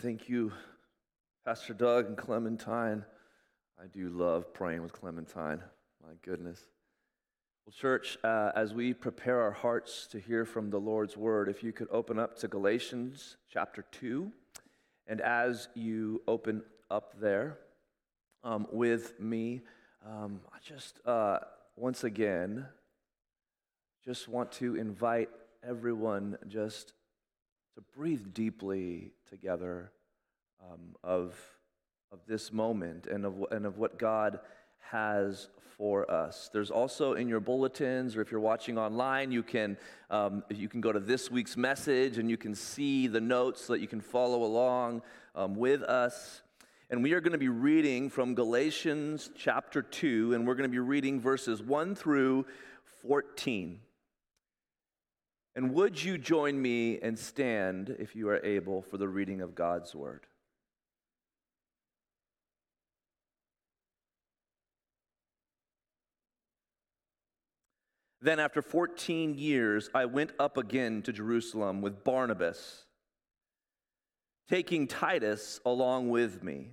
Thank you, Pastor Doug and Clementine. I do love praying with Clementine. My goodness. Well, church, uh, as we prepare our hearts to hear from the Lord's word, if you could open up to Galatians chapter 2. And as you open up there um, with me, um, I just uh, once again just want to invite everyone just to breathe deeply together um, of, of this moment and of, and of what God has for us. There's also in your bulletins, or if you're watching online, you can, um, you can go to this week's message and you can see the notes so that you can follow along um, with us. And we are going to be reading from Galatians chapter 2, and we're going to be reading verses 1 through 14. And would you join me and stand, if you are able, for the reading of God's word? Then, after 14 years, I went up again to Jerusalem with Barnabas, taking Titus along with me.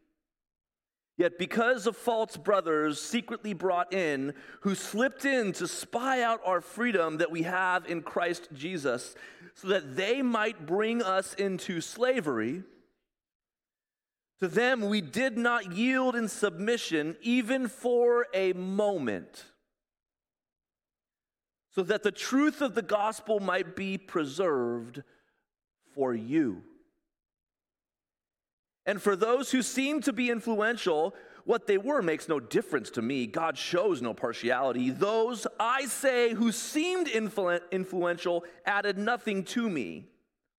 Yet, because of false brothers secretly brought in, who slipped in to spy out our freedom that we have in Christ Jesus, so that they might bring us into slavery, to them we did not yield in submission even for a moment, so that the truth of the gospel might be preserved for you. And for those who seem to be influential, what they were makes no difference to me. God shows no partiality. Those, I say, who seemed influ- influential added nothing to me.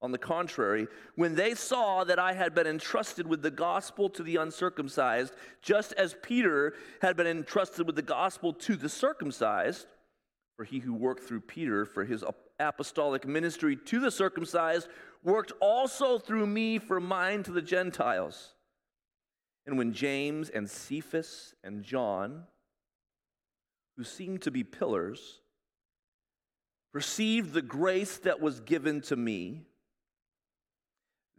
On the contrary, when they saw that I had been entrusted with the gospel to the uncircumcised, just as Peter had been entrusted with the gospel to the circumcised, for he who worked through Peter for his apostolic ministry to the circumcised worked also through me for mine to the Gentiles. And when James and Cephas and John, who seemed to be pillars, received the grace that was given to me,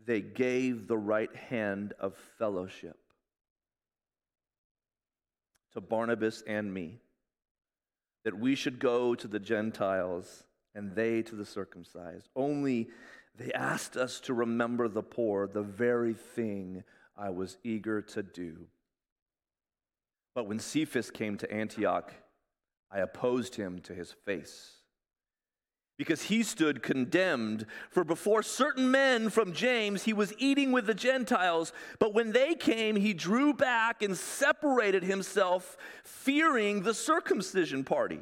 they gave the right hand of fellowship to Barnabas and me, that we should go to the Gentiles and they to the circumcised. Only they asked us to remember the poor, the very thing I was eager to do. But when Cephas came to Antioch, I opposed him to his face. Because he stood condemned, for before certain men from James he was eating with the Gentiles. But when they came, he drew back and separated himself, fearing the circumcision party.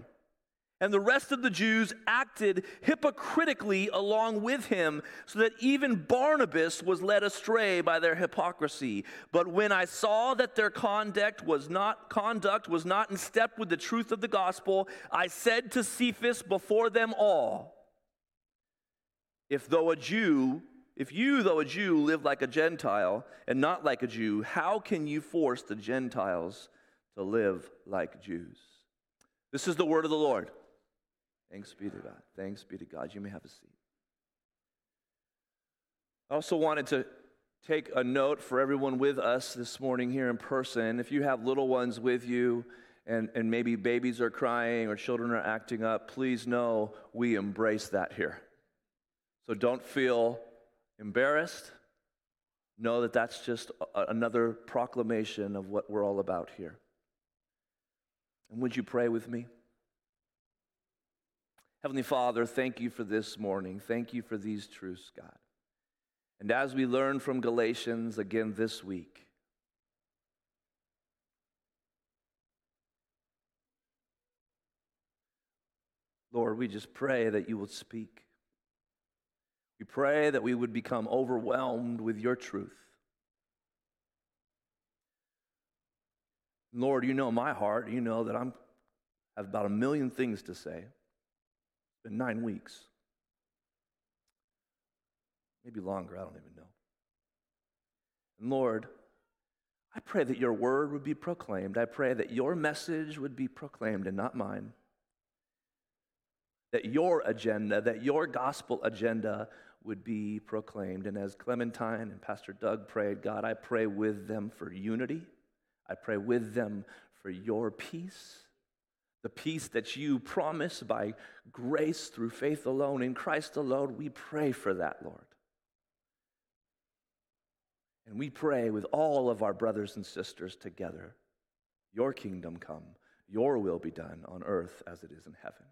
And the rest of the Jews acted hypocritically along with him, so that even Barnabas was led astray by their hypocrisy. But when I saw that their conduct was not conduct was not in step with the truth of the gospel, I said to Cephas before them all, if though a Jew, if you though a Jew live like a Gentile and not like a Jew, how can you force the Gentiles to live like Jews? This is the word of the Lord. Thanks be to God. Thanks be to God. You may have a seat. I also wanted to take a note for everyone with us this morning here in person. If you have little ones with you and, and maybe babies are crying or children are acting up, please know we embrace that here. So don't feel embarrassed. Know that that's just a, another proclamation of what we're all about here. And would you pray with me? Heavenly Father, thank you for this morning. Thank you for these truths, God. And as we learn from Galatians again this week, Lord, we just pray that you will speak. We pray that we would become overwhelmed with your truth. Lord, you know my heart. You know that I'm I have about a million things to say. Been nine weeks. Maybe longer, I don't even know. And Lord, I pray that your word would be proclaimed. I pray that your message would be proclaimed and not mine. That your agenda, that your gospel agenda would be proclaimed. And as Clementine and Pastor Doug prayed, God, I pray with them for unity. I pray with them for your peace, the peace that you promise by grace through faith alone in Christ alone. We pray for that, Lord. And we pray with all of our brothers and sisters together Your kingdom come, Your will be done on earth as it is in heaven.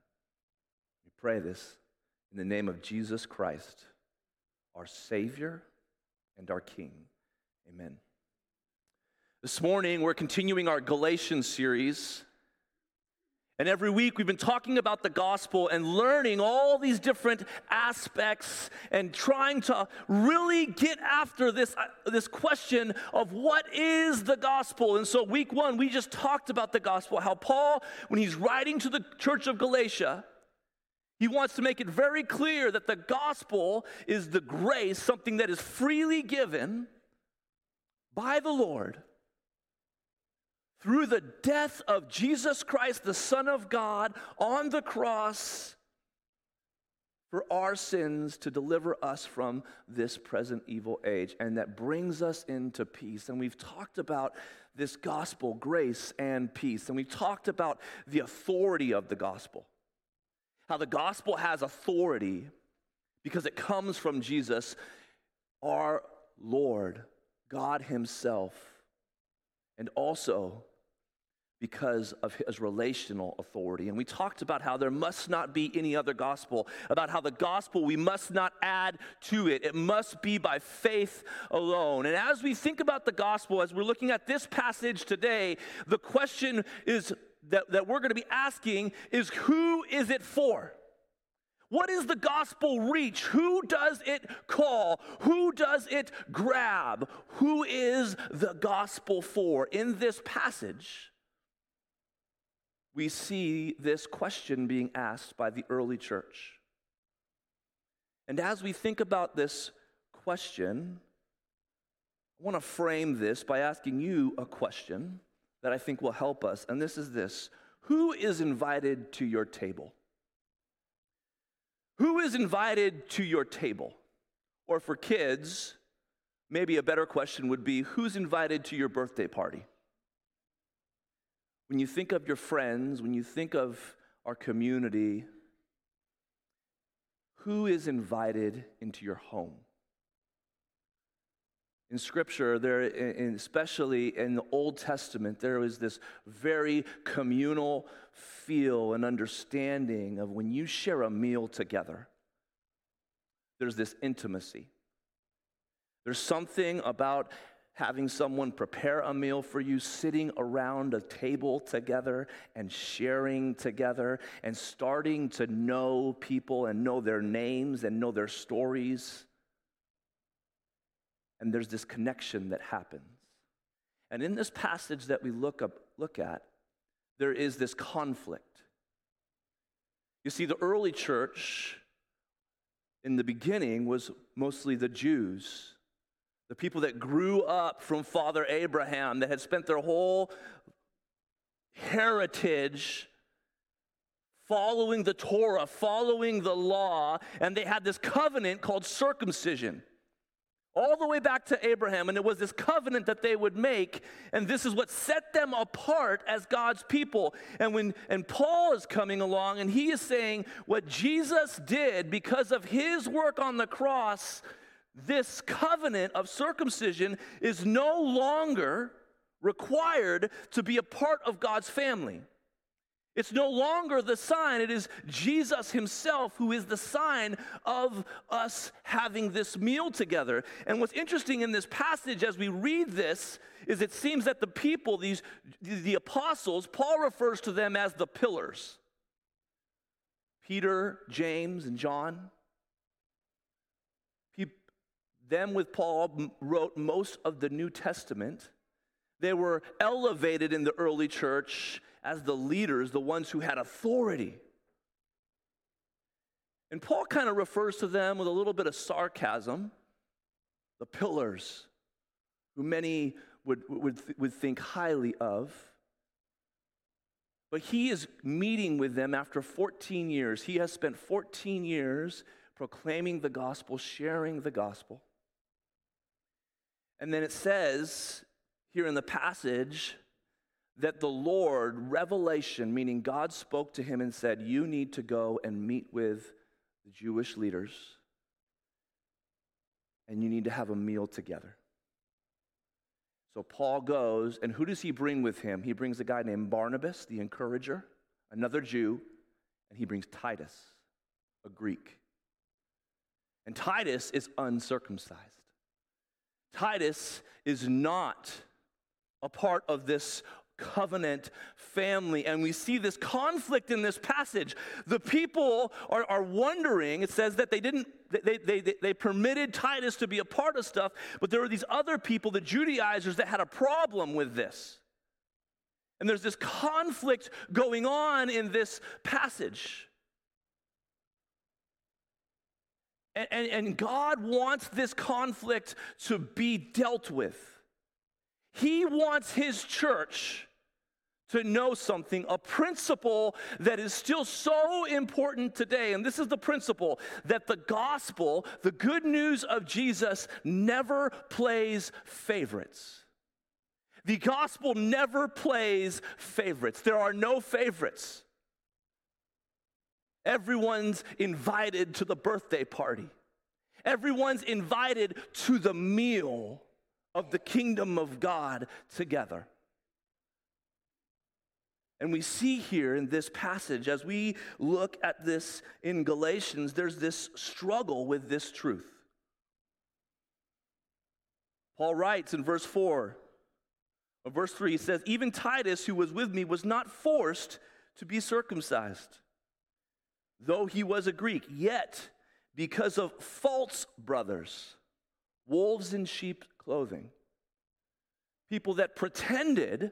We pray this in the name of Jesus Christ, our Savior and our King. Amen. This morning, we're continuing our Galatians series. And every week we've been talking about the gospel and learning all these different aspects and trying to really get after this, uh, this question of what is the gospel. And so, week one, we just talked about the gospel, how Paul, when he's writing to the church of Galatia, he wants to make it very clear that the gospel is the grace, something that is freely given by the Lord through the death of Jesus Christ, the Son of God, on the cross for our sins to deliver us from this present evil age. And that brings us into peace. And we've talked about this gospel, grace and peace. And we've talked about the authority of the gospel. How the gospel has authority because it comes from Jesus, our Lord, God Himself. And also because of his relational authority. And we talked about how there must not be any other gospel, about how the gospel we must not add to it. It must be by faith alone. And as we think about the gospel, as we're looking at this passage today, the question is that, that we're going to be asking is who is it for? What is the gospel reach? Who does it call? Who does it grab? Who is the gospel for? In this passage, we see this question being asked by the early church. And as we think about this question, I want to frame this by asking you a question that I think will help us. And this is this Who is invited to your table? Who is invited to your table? Or for kids, maybe a better question would be Who's invited to your birthday party? When you think of your friends, when you think of our community, who is invited into your home? In Scripture, there, especially in the Old Testament, there is this very communal feel and understanding of when you share a meal together, there's this intimacy. There's something about having someone prepare a meal for you, sitting around a table together and sharing together and starting to know people and know their names and know their stories. And there's this connection that happens. And in this passage that we look, up, look at, there is this conflict. You see, the early church in the beginning was mostly the Jews the people that grew up from Father Abraham, that had spent their whole heritage following the Torah, following the law, and they had this covenant called circumcision. All the way back to Abraham, and it was this covenant that they would make, and this is what set them apart as God's people. And when and Paul is coming along, and he is saying what Jesus did because of his work on the cross this covenant of circumcision is no longer required to be a part of God's family. It's no longer the sign, it is Jesus Himself who is the sign of us having this meal together. And what's interesting in this passage as we read this is it seems that the people, these the apostles, Paul refers to them as the pillars. Peter, James, and John them with Paul wrote most of the New Testament. They were elevated in the early church as the leaders, the ones who had authority. And Paul kind of refers to them with a little bit of sarcasm the pillars, who many would, would, would think highly of. But he is meeting with them after 14 years. He has spent 14 years proclaiming the gospel, sharing the gospel. And then it says here in the passage that the Lord, revelation, meaning God spoke to him and said, You need to go and meet with the Jewish leaders, and you need to have a meal together. So Paul goes, and who does he bring with him? He brings a guy named Barnabas, the encourager, another Jew, and he brings Titus, a Greek. And Titus is uncircumcised. Titus is not a part of this covenant family. And we see this conflict in this passage. The people are, are wondering, it says that they didn't, they, they, they, they permitted Titus to be a part of stuff, but there were these other people, the Judaizers, that had a problem with this. And there's this conflict going on in this passage. And, and, and God wants this conflict to be dealt with. He wants his church to know something, a principle that is still so important today. And this is the principle that the gospel, the good news of Jesus, never plays favorites. The gospel never plays favorites. There are no favorites. Everyone's invited to the birthday party. Everyone's invited to the meal of the kingdom of God together. And we see here in this passage, as we look at this in Galatians, there's this struggle with this truth. Paul writes in verse 4, or verse 3, he says, Even Titus, who was with me, was not forced to be circumcised, though he was a Greek, yet because of false brothers, wolves in sheep clothing, people that pretended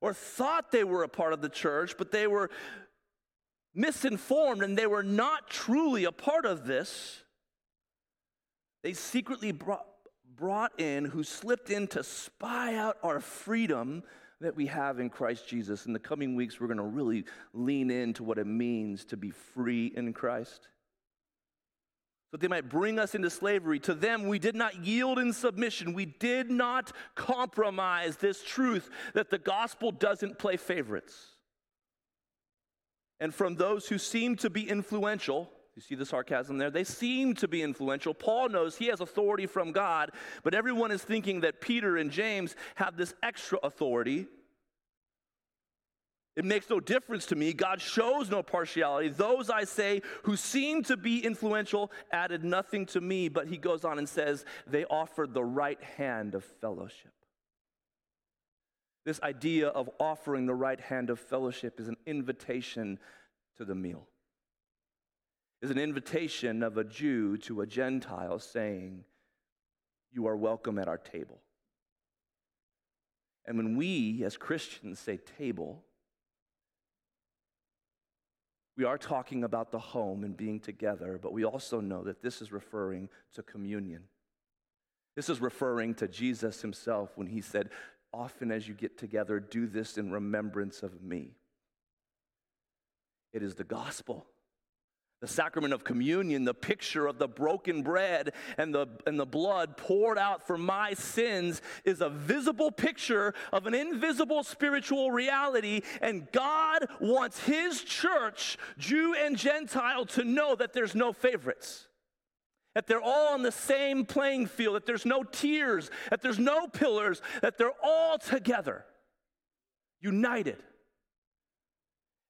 or thought they were a part of the church, but they were misinformed and they were not truly a part of this. They secretly brought, brought in, who slipped in to spy out our freedom that we have in Christ Jesus. In the coming weeks, we're going to really lean into what it means to be free in Christ that they might bring us into slavery. To them, we did not yield in submission. We did not compromise this truth that the gospel doesn't play favorites. And from those who seem to be influential, you see the sarcasm there? They seem to be influential. Paul knows he has authority from God, but everyone is thinking that Peter and James have this extra authority. It makes no difference to me. God shows no partiality. Those I say who seem to be influential added nothing to me, but he goes on and says they offered the right hand of fellowship. This idea of offering the right hand of fellowship is an invitation to the meal. Is an invitation of a Jew to a Gentile saying, You are welcome at our table. And when we as Christians say table, we are talking about the home and being together, but we also know that this is referring to communion. This is referring to Jesus himself when he said, Often as you get together, do this in remembrance of me. It is the gospel. The sacrament of communion, the picture of the broken bread and the, and the blood poured out for my sins, is a visible picture of an invisible spiritual reality. And God wants His church, Jew and Gentile, to know that there's no favorites. That they're all on the same playing field, that there's no tiers, that there's no pillars, that they're all together, united.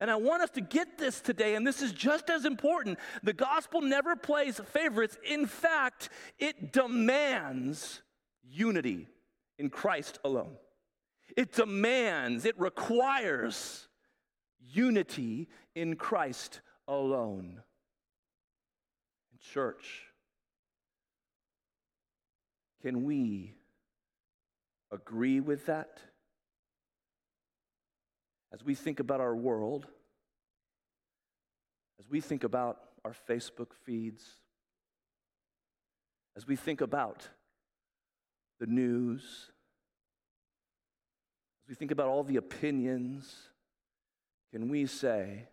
And I want us to get this today, and this is just as important. The gospel never plays favorites. In fact, it demands unity in Christ alone. It demands, it requires unity in Christ alone. Church, can we agree with that As we think about our world, as we think about our Facebook feeds, as we think about the news, as we think about all the opinions, can we say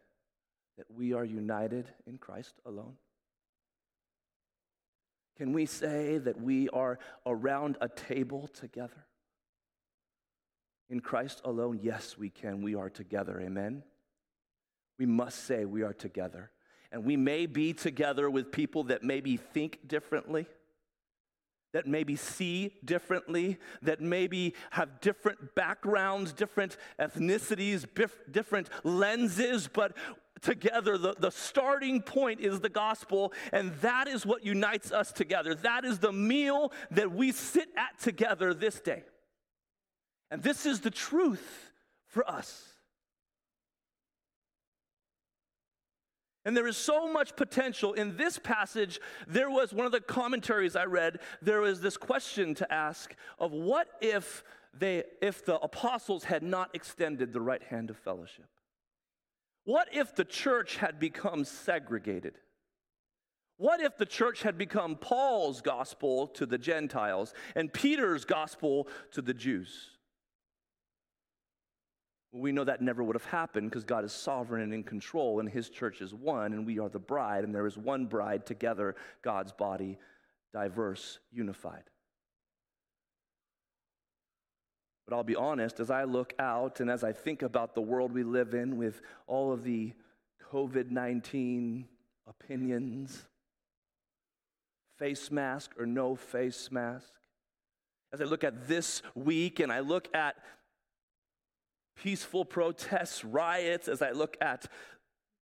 that we are united in Christ alone? Can we say that we are around a table together? In Christ alone, yes, we can. We are together. Amen. We must say we are together. And we may be together with people that maybe think differently, that maybe see differently, that maybe have different backgrounds, different ethnicities, different lenses, but together, the, the starting point is the gospel, and that is what unites us together. That is the meal that we sit at together this day. And this is the truth for us. And there is so much potential. In this passage, there was one of the commentaries I read, there was this question to ask of what if they if the apostles had not extended the right hand of fellowship? What if the church had become segregated? What if the church had become Paul's gospel to the Gentiles and Peter's gospel to the Jews? We know that never would have happened because God is sovereign and in control, and His church is one, and we are the bride, and there is one bride together, God's body, diverse, unified. But I'll be honest, as I look out and as I think about the world we live in with all of the COVID 19 opinions, face mask or no face mask, as I look at this week and I look at peaceful protests, riots, as I look at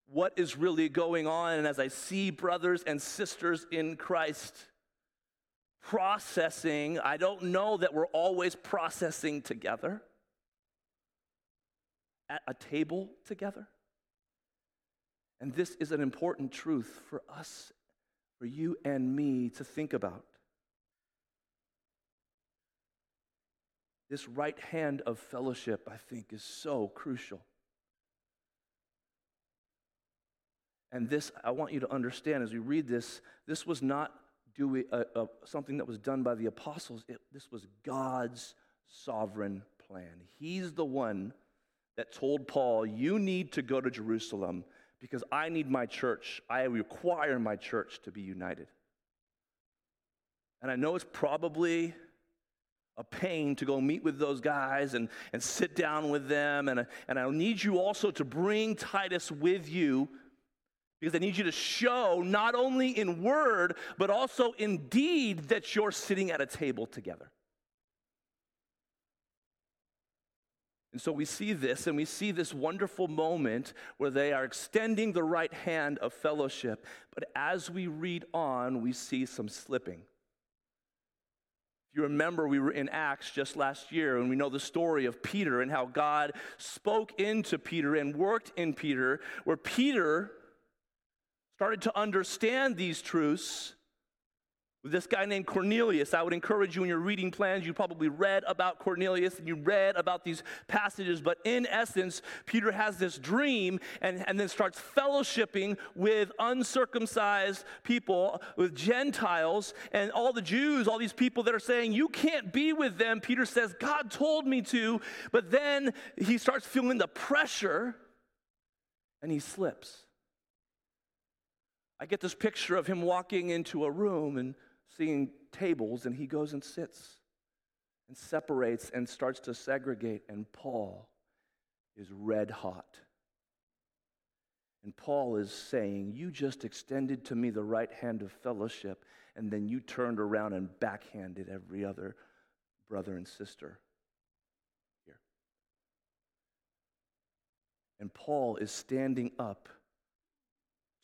what is really going on, and as I see brothers and sisters in Christ processing. I don't know that we're always processing together at a table together. And this is an important truth for us, for you and me to think about. This right hand of fellowship, I think, is so crucial. And this, I want you to understand as we read this, this was not do a, a, something that was done by the apostles. It, this was God's sovereign plan. He's the one that told Paul, You need to go to Jerusalem because I need my church, I require my church to be united. And I know it's probably a pain to go meet with those guys and, and sit down with them. And, and I need you also to bring Titus with you because I need you to show, not only in word, but also in deed, that you're sitting at a table together. And so we see this, and we see this wonderful moment where they are extending the right hand of fellowship. But as we read on, we see some slipping. You remember, we were in Acts just last year, and we know the story of Peter and how God spoke into Peter and worked in Peter, where Peter started to understand these truths this guy named Cornelius. I would encourage you in your reading plans, you probably read about Cornelius and you read about these passages, but in essence, Peter has this dream and, and then starts fellowshipping with uncircumcised people, with Gentiles, and all the Jews, all these people that are saying, You can't be with them. Peter says, God told me to, but then he starts feeling the pressure and he slips. I get this picture of him walking into a room and seeing tables, and he goes and sits and separates and starts to segregate. And Paul is red hot. And Paul is saying, You just extended to me the right hand of fellowship, and then you turned around and backhanded every other brother and sister here. And Paul is standing up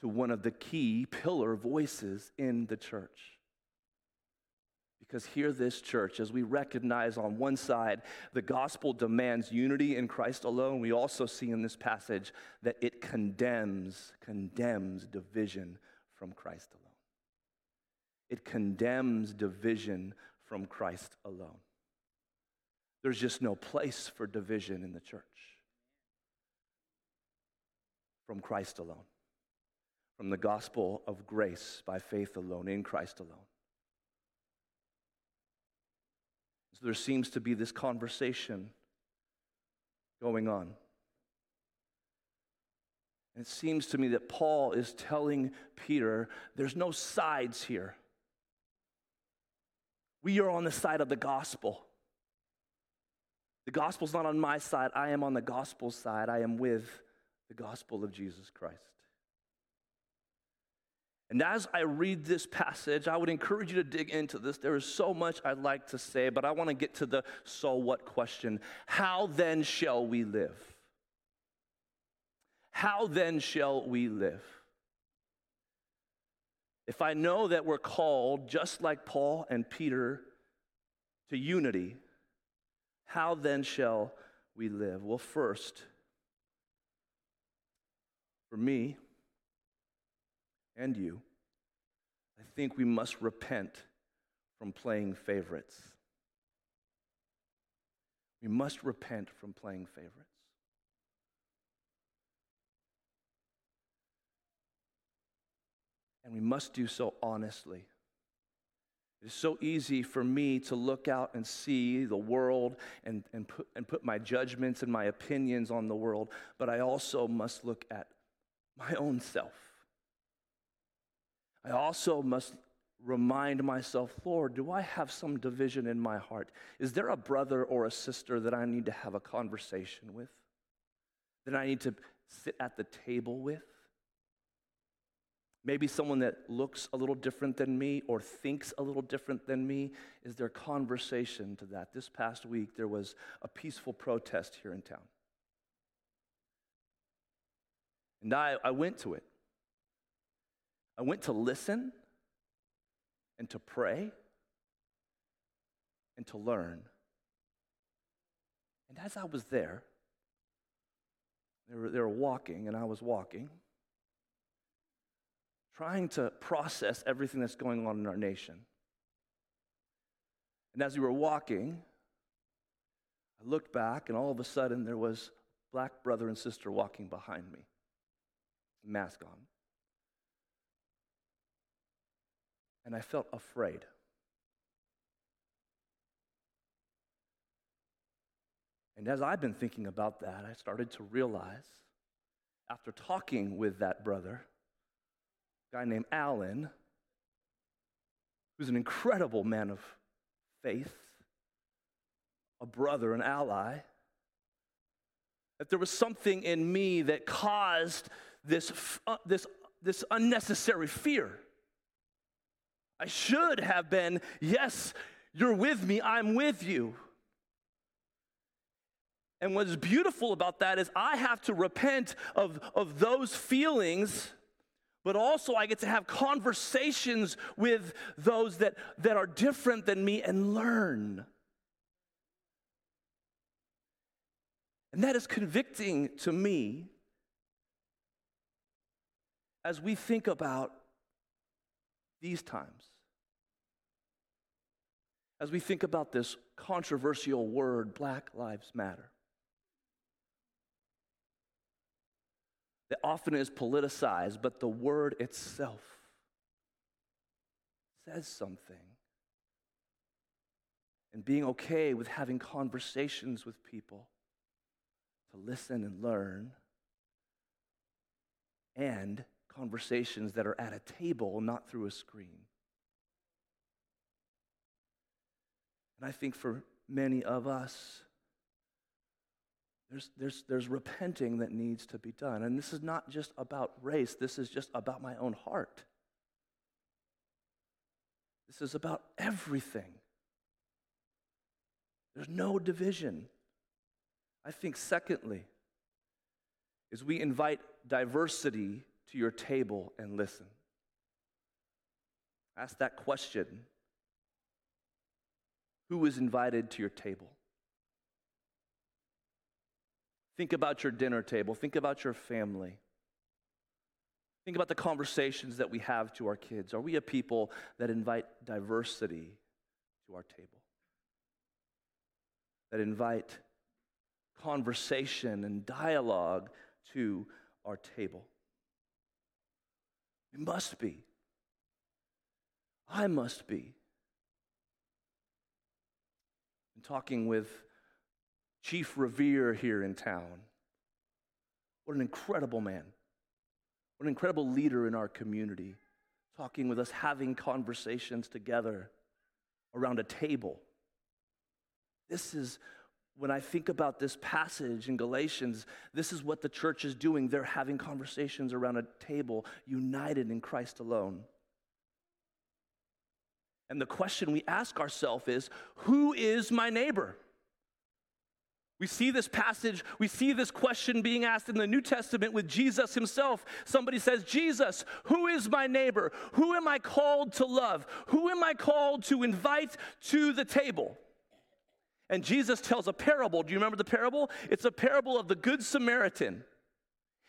to one of the key pillar voices in the church. Because hear this, church, as we recognize on one side the gospel demands unity in Christ alone, we also see in this passage that it condemns, condemns division from Christ alone. It condemns division from Christ alone. There's just no place for division in the church. from Christ alone, from the gospel of grace by faith alone, in Christ alone. There seems to be this conversation going on. And it seems to me that Paul is telling Peter there's no sides here. We are on the side of the gospel. The gospel's not on my side, I am on the gospel side. I am with the gospel of Jesus Christ. And as I read this passage, I would encourage you to dig into this. There is so much I'd like to say, but I want to get to the so what question. How then shall we live? How then shall we live? If I know that we're called, just like Paul and Peter, to unity, how then shall we live? Well, first, for me and you, I think we must repent from playing favorites. We must repent from playing favorites. And we must do so honestly. It is so easy for me to look out and see the world and, and, put, and put my judgments and my opinions on the world, but I also must look at my own self. I also must remind myself, Lord, do I have some division in my heart? Is there a brother or a sister that I need to have a conversation with? That I need to sit at the table with? Maybe someone that looks a little different than me or thinks a little different than me. Is there conversation to that? This past week, there was a peaceful protest here in town. And I, I went to it. I went to listen and to pray and to learn. And as I was there, they were, they were walking, and I was walking trying to process everything that's going on in our nation. And as we were walking, I looked back, and all of a sudden there was black brother and sister walking behind me, mask on. And I felt afraid. And as I've been thinking about that, I started to realize, after talking with that brother, a guy named Alan, who's an incredible man of faith, a brother, an ally, that there was something in me that caused this, uh, this, this unnecessary fear. I should have been, yes, you're with me, I'm with you. And what's beautiful about that is I have to repent of, of those feelings but also I get to have conversations with those that, that are different than me and learn. And that is convicting to me as we think about these times. As we think about this controversial word, Black Lives Matter. that often is politicized, but the word itself says something. And being okay with having conversations with people to listen and learn, and conversations that are at a table, not through a screen. And I think for many of us, there's, there's, there's repenting that needs to be done. And this is not just about race, this is just about my own heart. This is about everything. There's no division. I think, secondly, is we invite diversity to your table and listen. Ask that question Who is invited to your table? Think about your dinner table. Think about your family. Think about the conversations that we have to our kids. Are we a people that invite diversity to our table? That invite conversation and dialogue to our table. We must be. I must be. Talking with Chief Revere here in town. What an incredible man. What an incredible leader in our community. Talking with us, having conversations together around a table. This is when I think about this passage in Galatians, this is what the church is doing. They're having conversations around a table, united in Christ alone. And the question we ask ourselves is who is my neighbor? We see this passage, we see this question being asked in the New Testament with Jesus himself. Somebody says, Jesus, who is my neighbor? Who am I called to love? Who am I called to invite to the table? And Jesus tells a parable. Do you remember the parable? It's a parable of the Good Samaritan.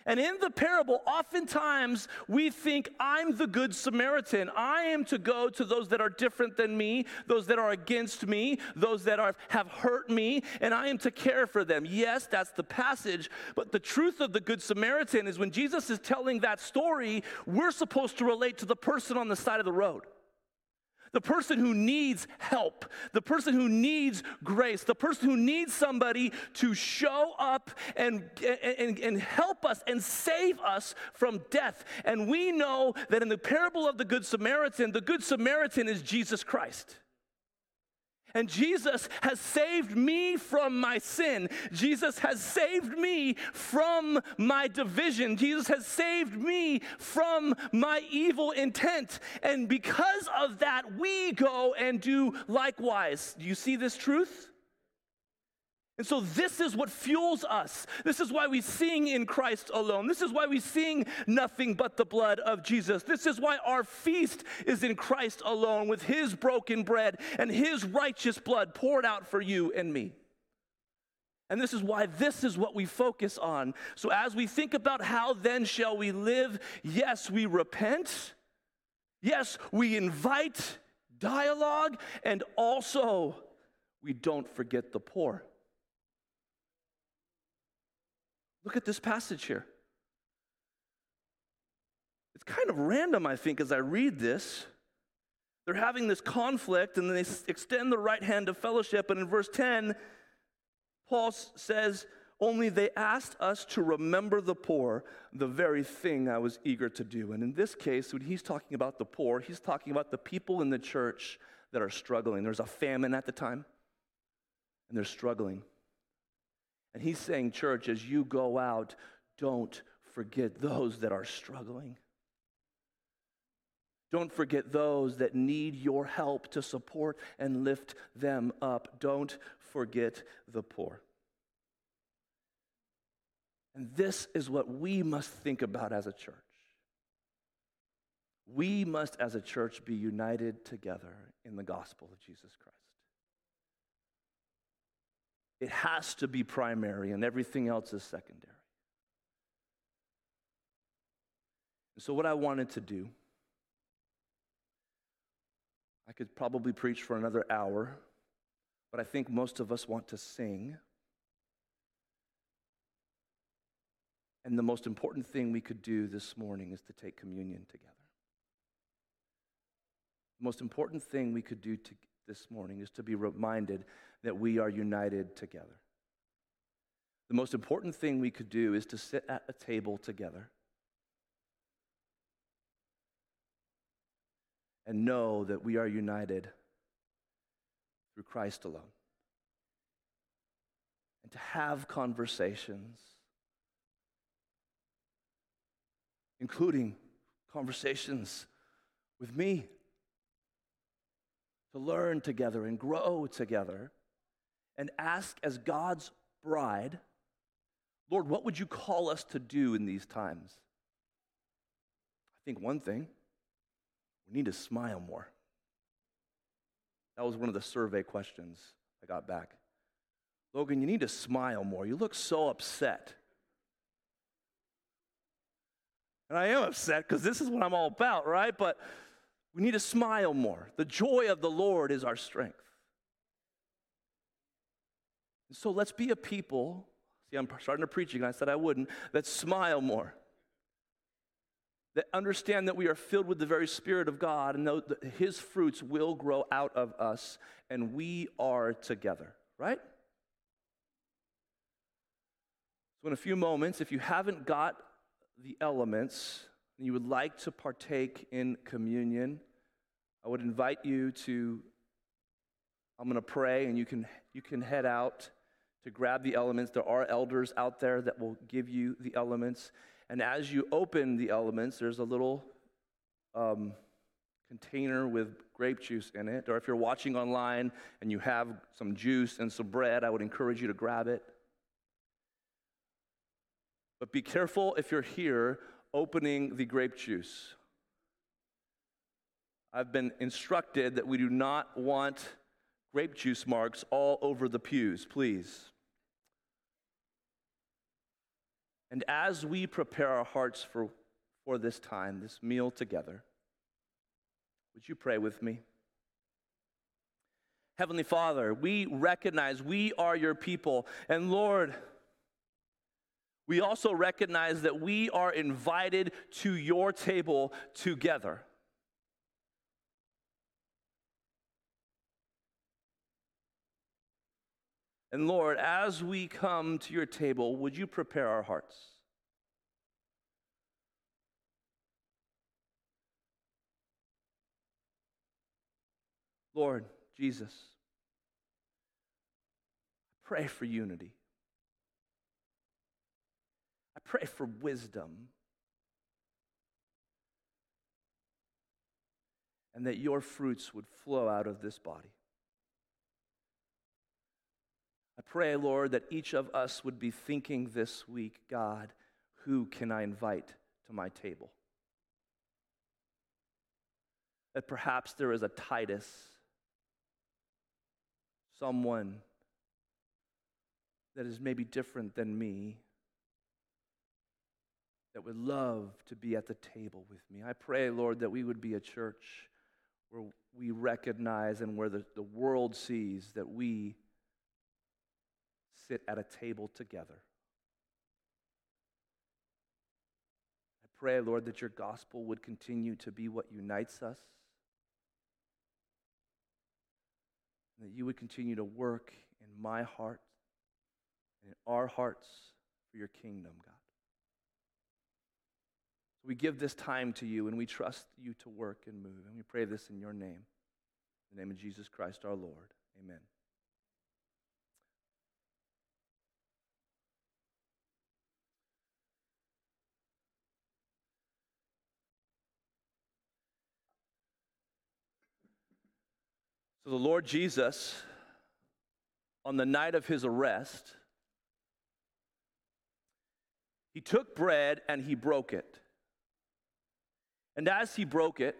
And in the parable, oftentimes we think, I'm the good Samaritan. I am to go to those that are different than me, those that are against me, those that are, have hurt me, and I am to care for them. Yes, that's the passage, but the truth of the good Samaritan is when Jesus is telling that story, we're supposed to relate to the person on the side of the road the person who needs help, the person who needs grace, the person who needs somebody to show up and, and, and help us and save us from death. And we know that in the parable of the Good Samaritan, the Good Samaritan is Jesus Christ. And Jesus has saved me from my sin. Jesus has saved me from my division. Jesus has saved me from my evil intent. And because of that, we go and do likewise. Do you see this truth? And so, this is what fuels us. This is why we sing in Christ alone. This is why we sing nothing but the blood of Jesus. This is why our feast is in Christ alone with his broken bread and his righteous blood poured out for you and me. And this is why this is what we focus on. So, as we think about how then shall we live, yes, we repent. Yes, we invite dialogue. And also, we don't forget the poor. Look at this passage here. It's kind of random, I think, as I read this. They're having this conflict and they extend the right hand of fellowship. And in verse 10, Paul says, Only they asked us to remember the poor, the very thing I was eager to do. And in this case, when he's talking about the poor, he's talking about the people in the church that are struggling. There's a famine at the time, and they're struggling. And he's saying, church, as you go out, don't forget those that are struggling. Don't forget those that need your help to support and lift them up. Don't forget the poor. And this is what we must think about as a church. We must, as a church, be united together in the gospel of Jesus Christ. It has to be primary, and everything else is secondary. And so, what I wanted to do, I could probably preach for another hour, but I think most of us want to sing. And the most important thing we could do this morning is to take communion together. The most important thing we could do to, this morning is to be reminded that we are united together. The most important thing we could do is to sit at a table together and know that we are united through Christ alone. And to have conversations, including conversations with me to learn together and grow together and ask as God's bride, Lord, what would you call us to do in these times? I think one thing, we need to smile more. That was one of the survey questions I got back. Logan, you need to smile more. You look so upset. And I am upset because this is what I'm all about, right? But we need to smile more. The joy of the Lord is our strength. so let's be a people. See, I'm starting to preach again. I said I wouldn't. Let's smile more. that understand that we are filled with the very Spirit of God and know that His fruits will grow out of us and we are together, right? So, in a few moments, if you haven't got the elements and you would like to partake in communion, I would invite you to. I'm going to pray, and you can, you can head out to grab the elements. There are elders out there that will give you the elements. And as you open the elements, there's a little um, container with grape juice in it. Or if you're watching online and you have some juice and some bread, I would encourage you to grab it. But be careful if you're here opening the grape juice. I've been instructed that we do not want grape juice marks all over the pews, please. And as we prepare our hearts for, for this time, this meal together, would you pray with me? Heavenly Father, we recognize we are your people. And Lord, we also recognize that we are invited to your table together. And Lord, as we come to your table, would you prepare our hearts? Lord Jesus, I pray for unity. Pray for wisdom. And that your fruits would flow out of this body. I pray, Lord, that each of us would be thinking this week, God, who can I invite to my table? That perhaps there is a Titus, someone that is maybe different than me, that would love to be at the table with me. I pray, Lord, that we would be a church where we recognize and where the, the world sees that we sit at a table together. I pray, Lord, that your gospel would continue to be what unites us. That you would continue to work in my heart and in our hearts for your kingdom, God. We give this time to you and we trust you to work and move. And we pray this in your name. In the name of Jesus Christ our Lord. Amen. So the Lord Jesus, on the night of his arrest, he took bread and he broke it. And as he broke it,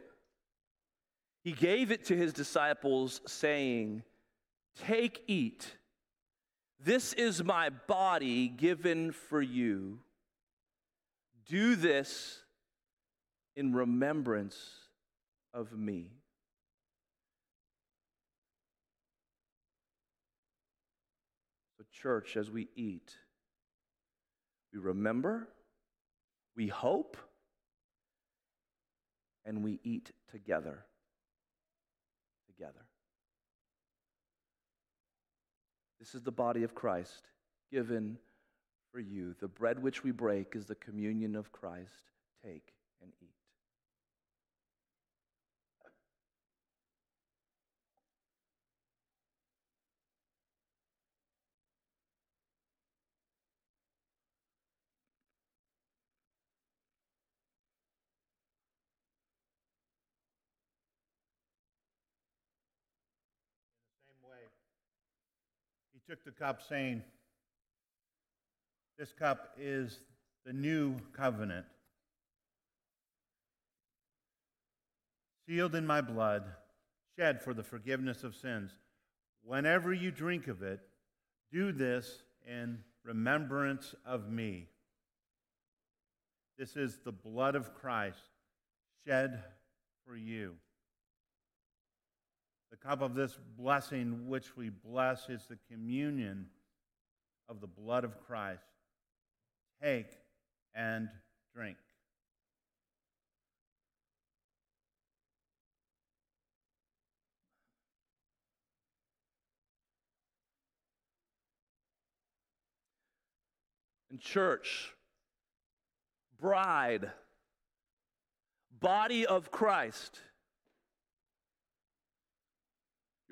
he gave it to his disciples, saying, Take, eat. This is my body given for you. Do this in remembrance of me. So, church, as we eat, we remember, we hope, and we eat together. Together. This is the body of Christ given for you. The bread which we break is the communion of Christ. Take and eat. Took the cup, saying, This cup is the new covenant, sealed in my blood, shed for the forgiveness of sins. Whenever you drink of it, do this in remembrance of me. This is the blood of Christ shed for you. The cup of this blessing which we bless is the communion of the blood of Christ. Take and drink. And church, bride, body of Christ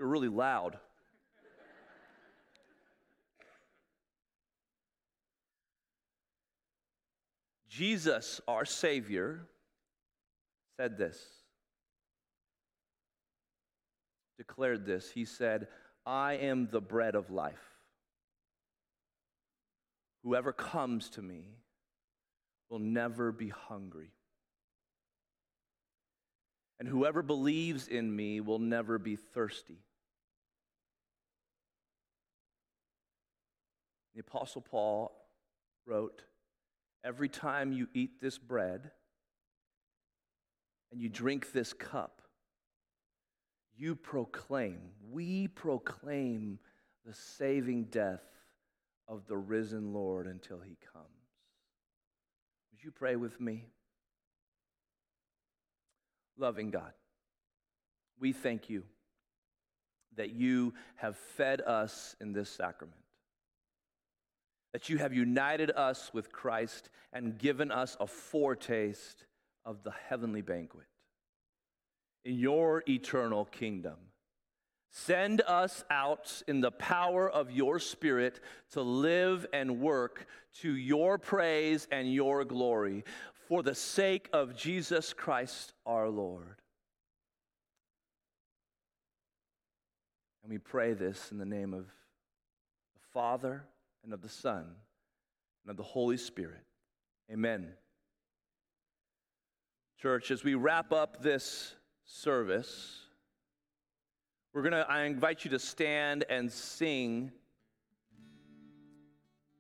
you're really loud. Jesus, our Savior, said this, declared this. He said, I am the bread of life. Whoever comes to me will never be hungry. And whoever believes in me will never be thirsty. The Apostle Paul wrote, Every time you eat this bread and you drink this cup, you proclaim, we proclaim the saving death of the risen Lord until he comes. Would you pray with me? Loving God, we thank you that you have fed us in this sacrament that you have united us with Christ and given us a foretaste of the heavenly banquet in your eternal kingdom. Send us out in the power of your Spirit to live and work to your praise and your glory for the sake of Jesus Christ our Lord. And we pray this in the name of the Father and of the Son, and of the Holy Spirit. Amen. Church, as we wrap up this service, we're going to, I invite you to stand and sing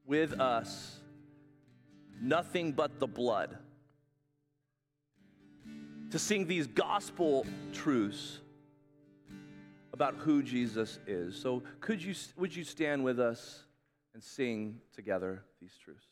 with us nothing but the blood. To sing these gospel truths about who Jesus is. So could you would you stand with us? And sing together these truths.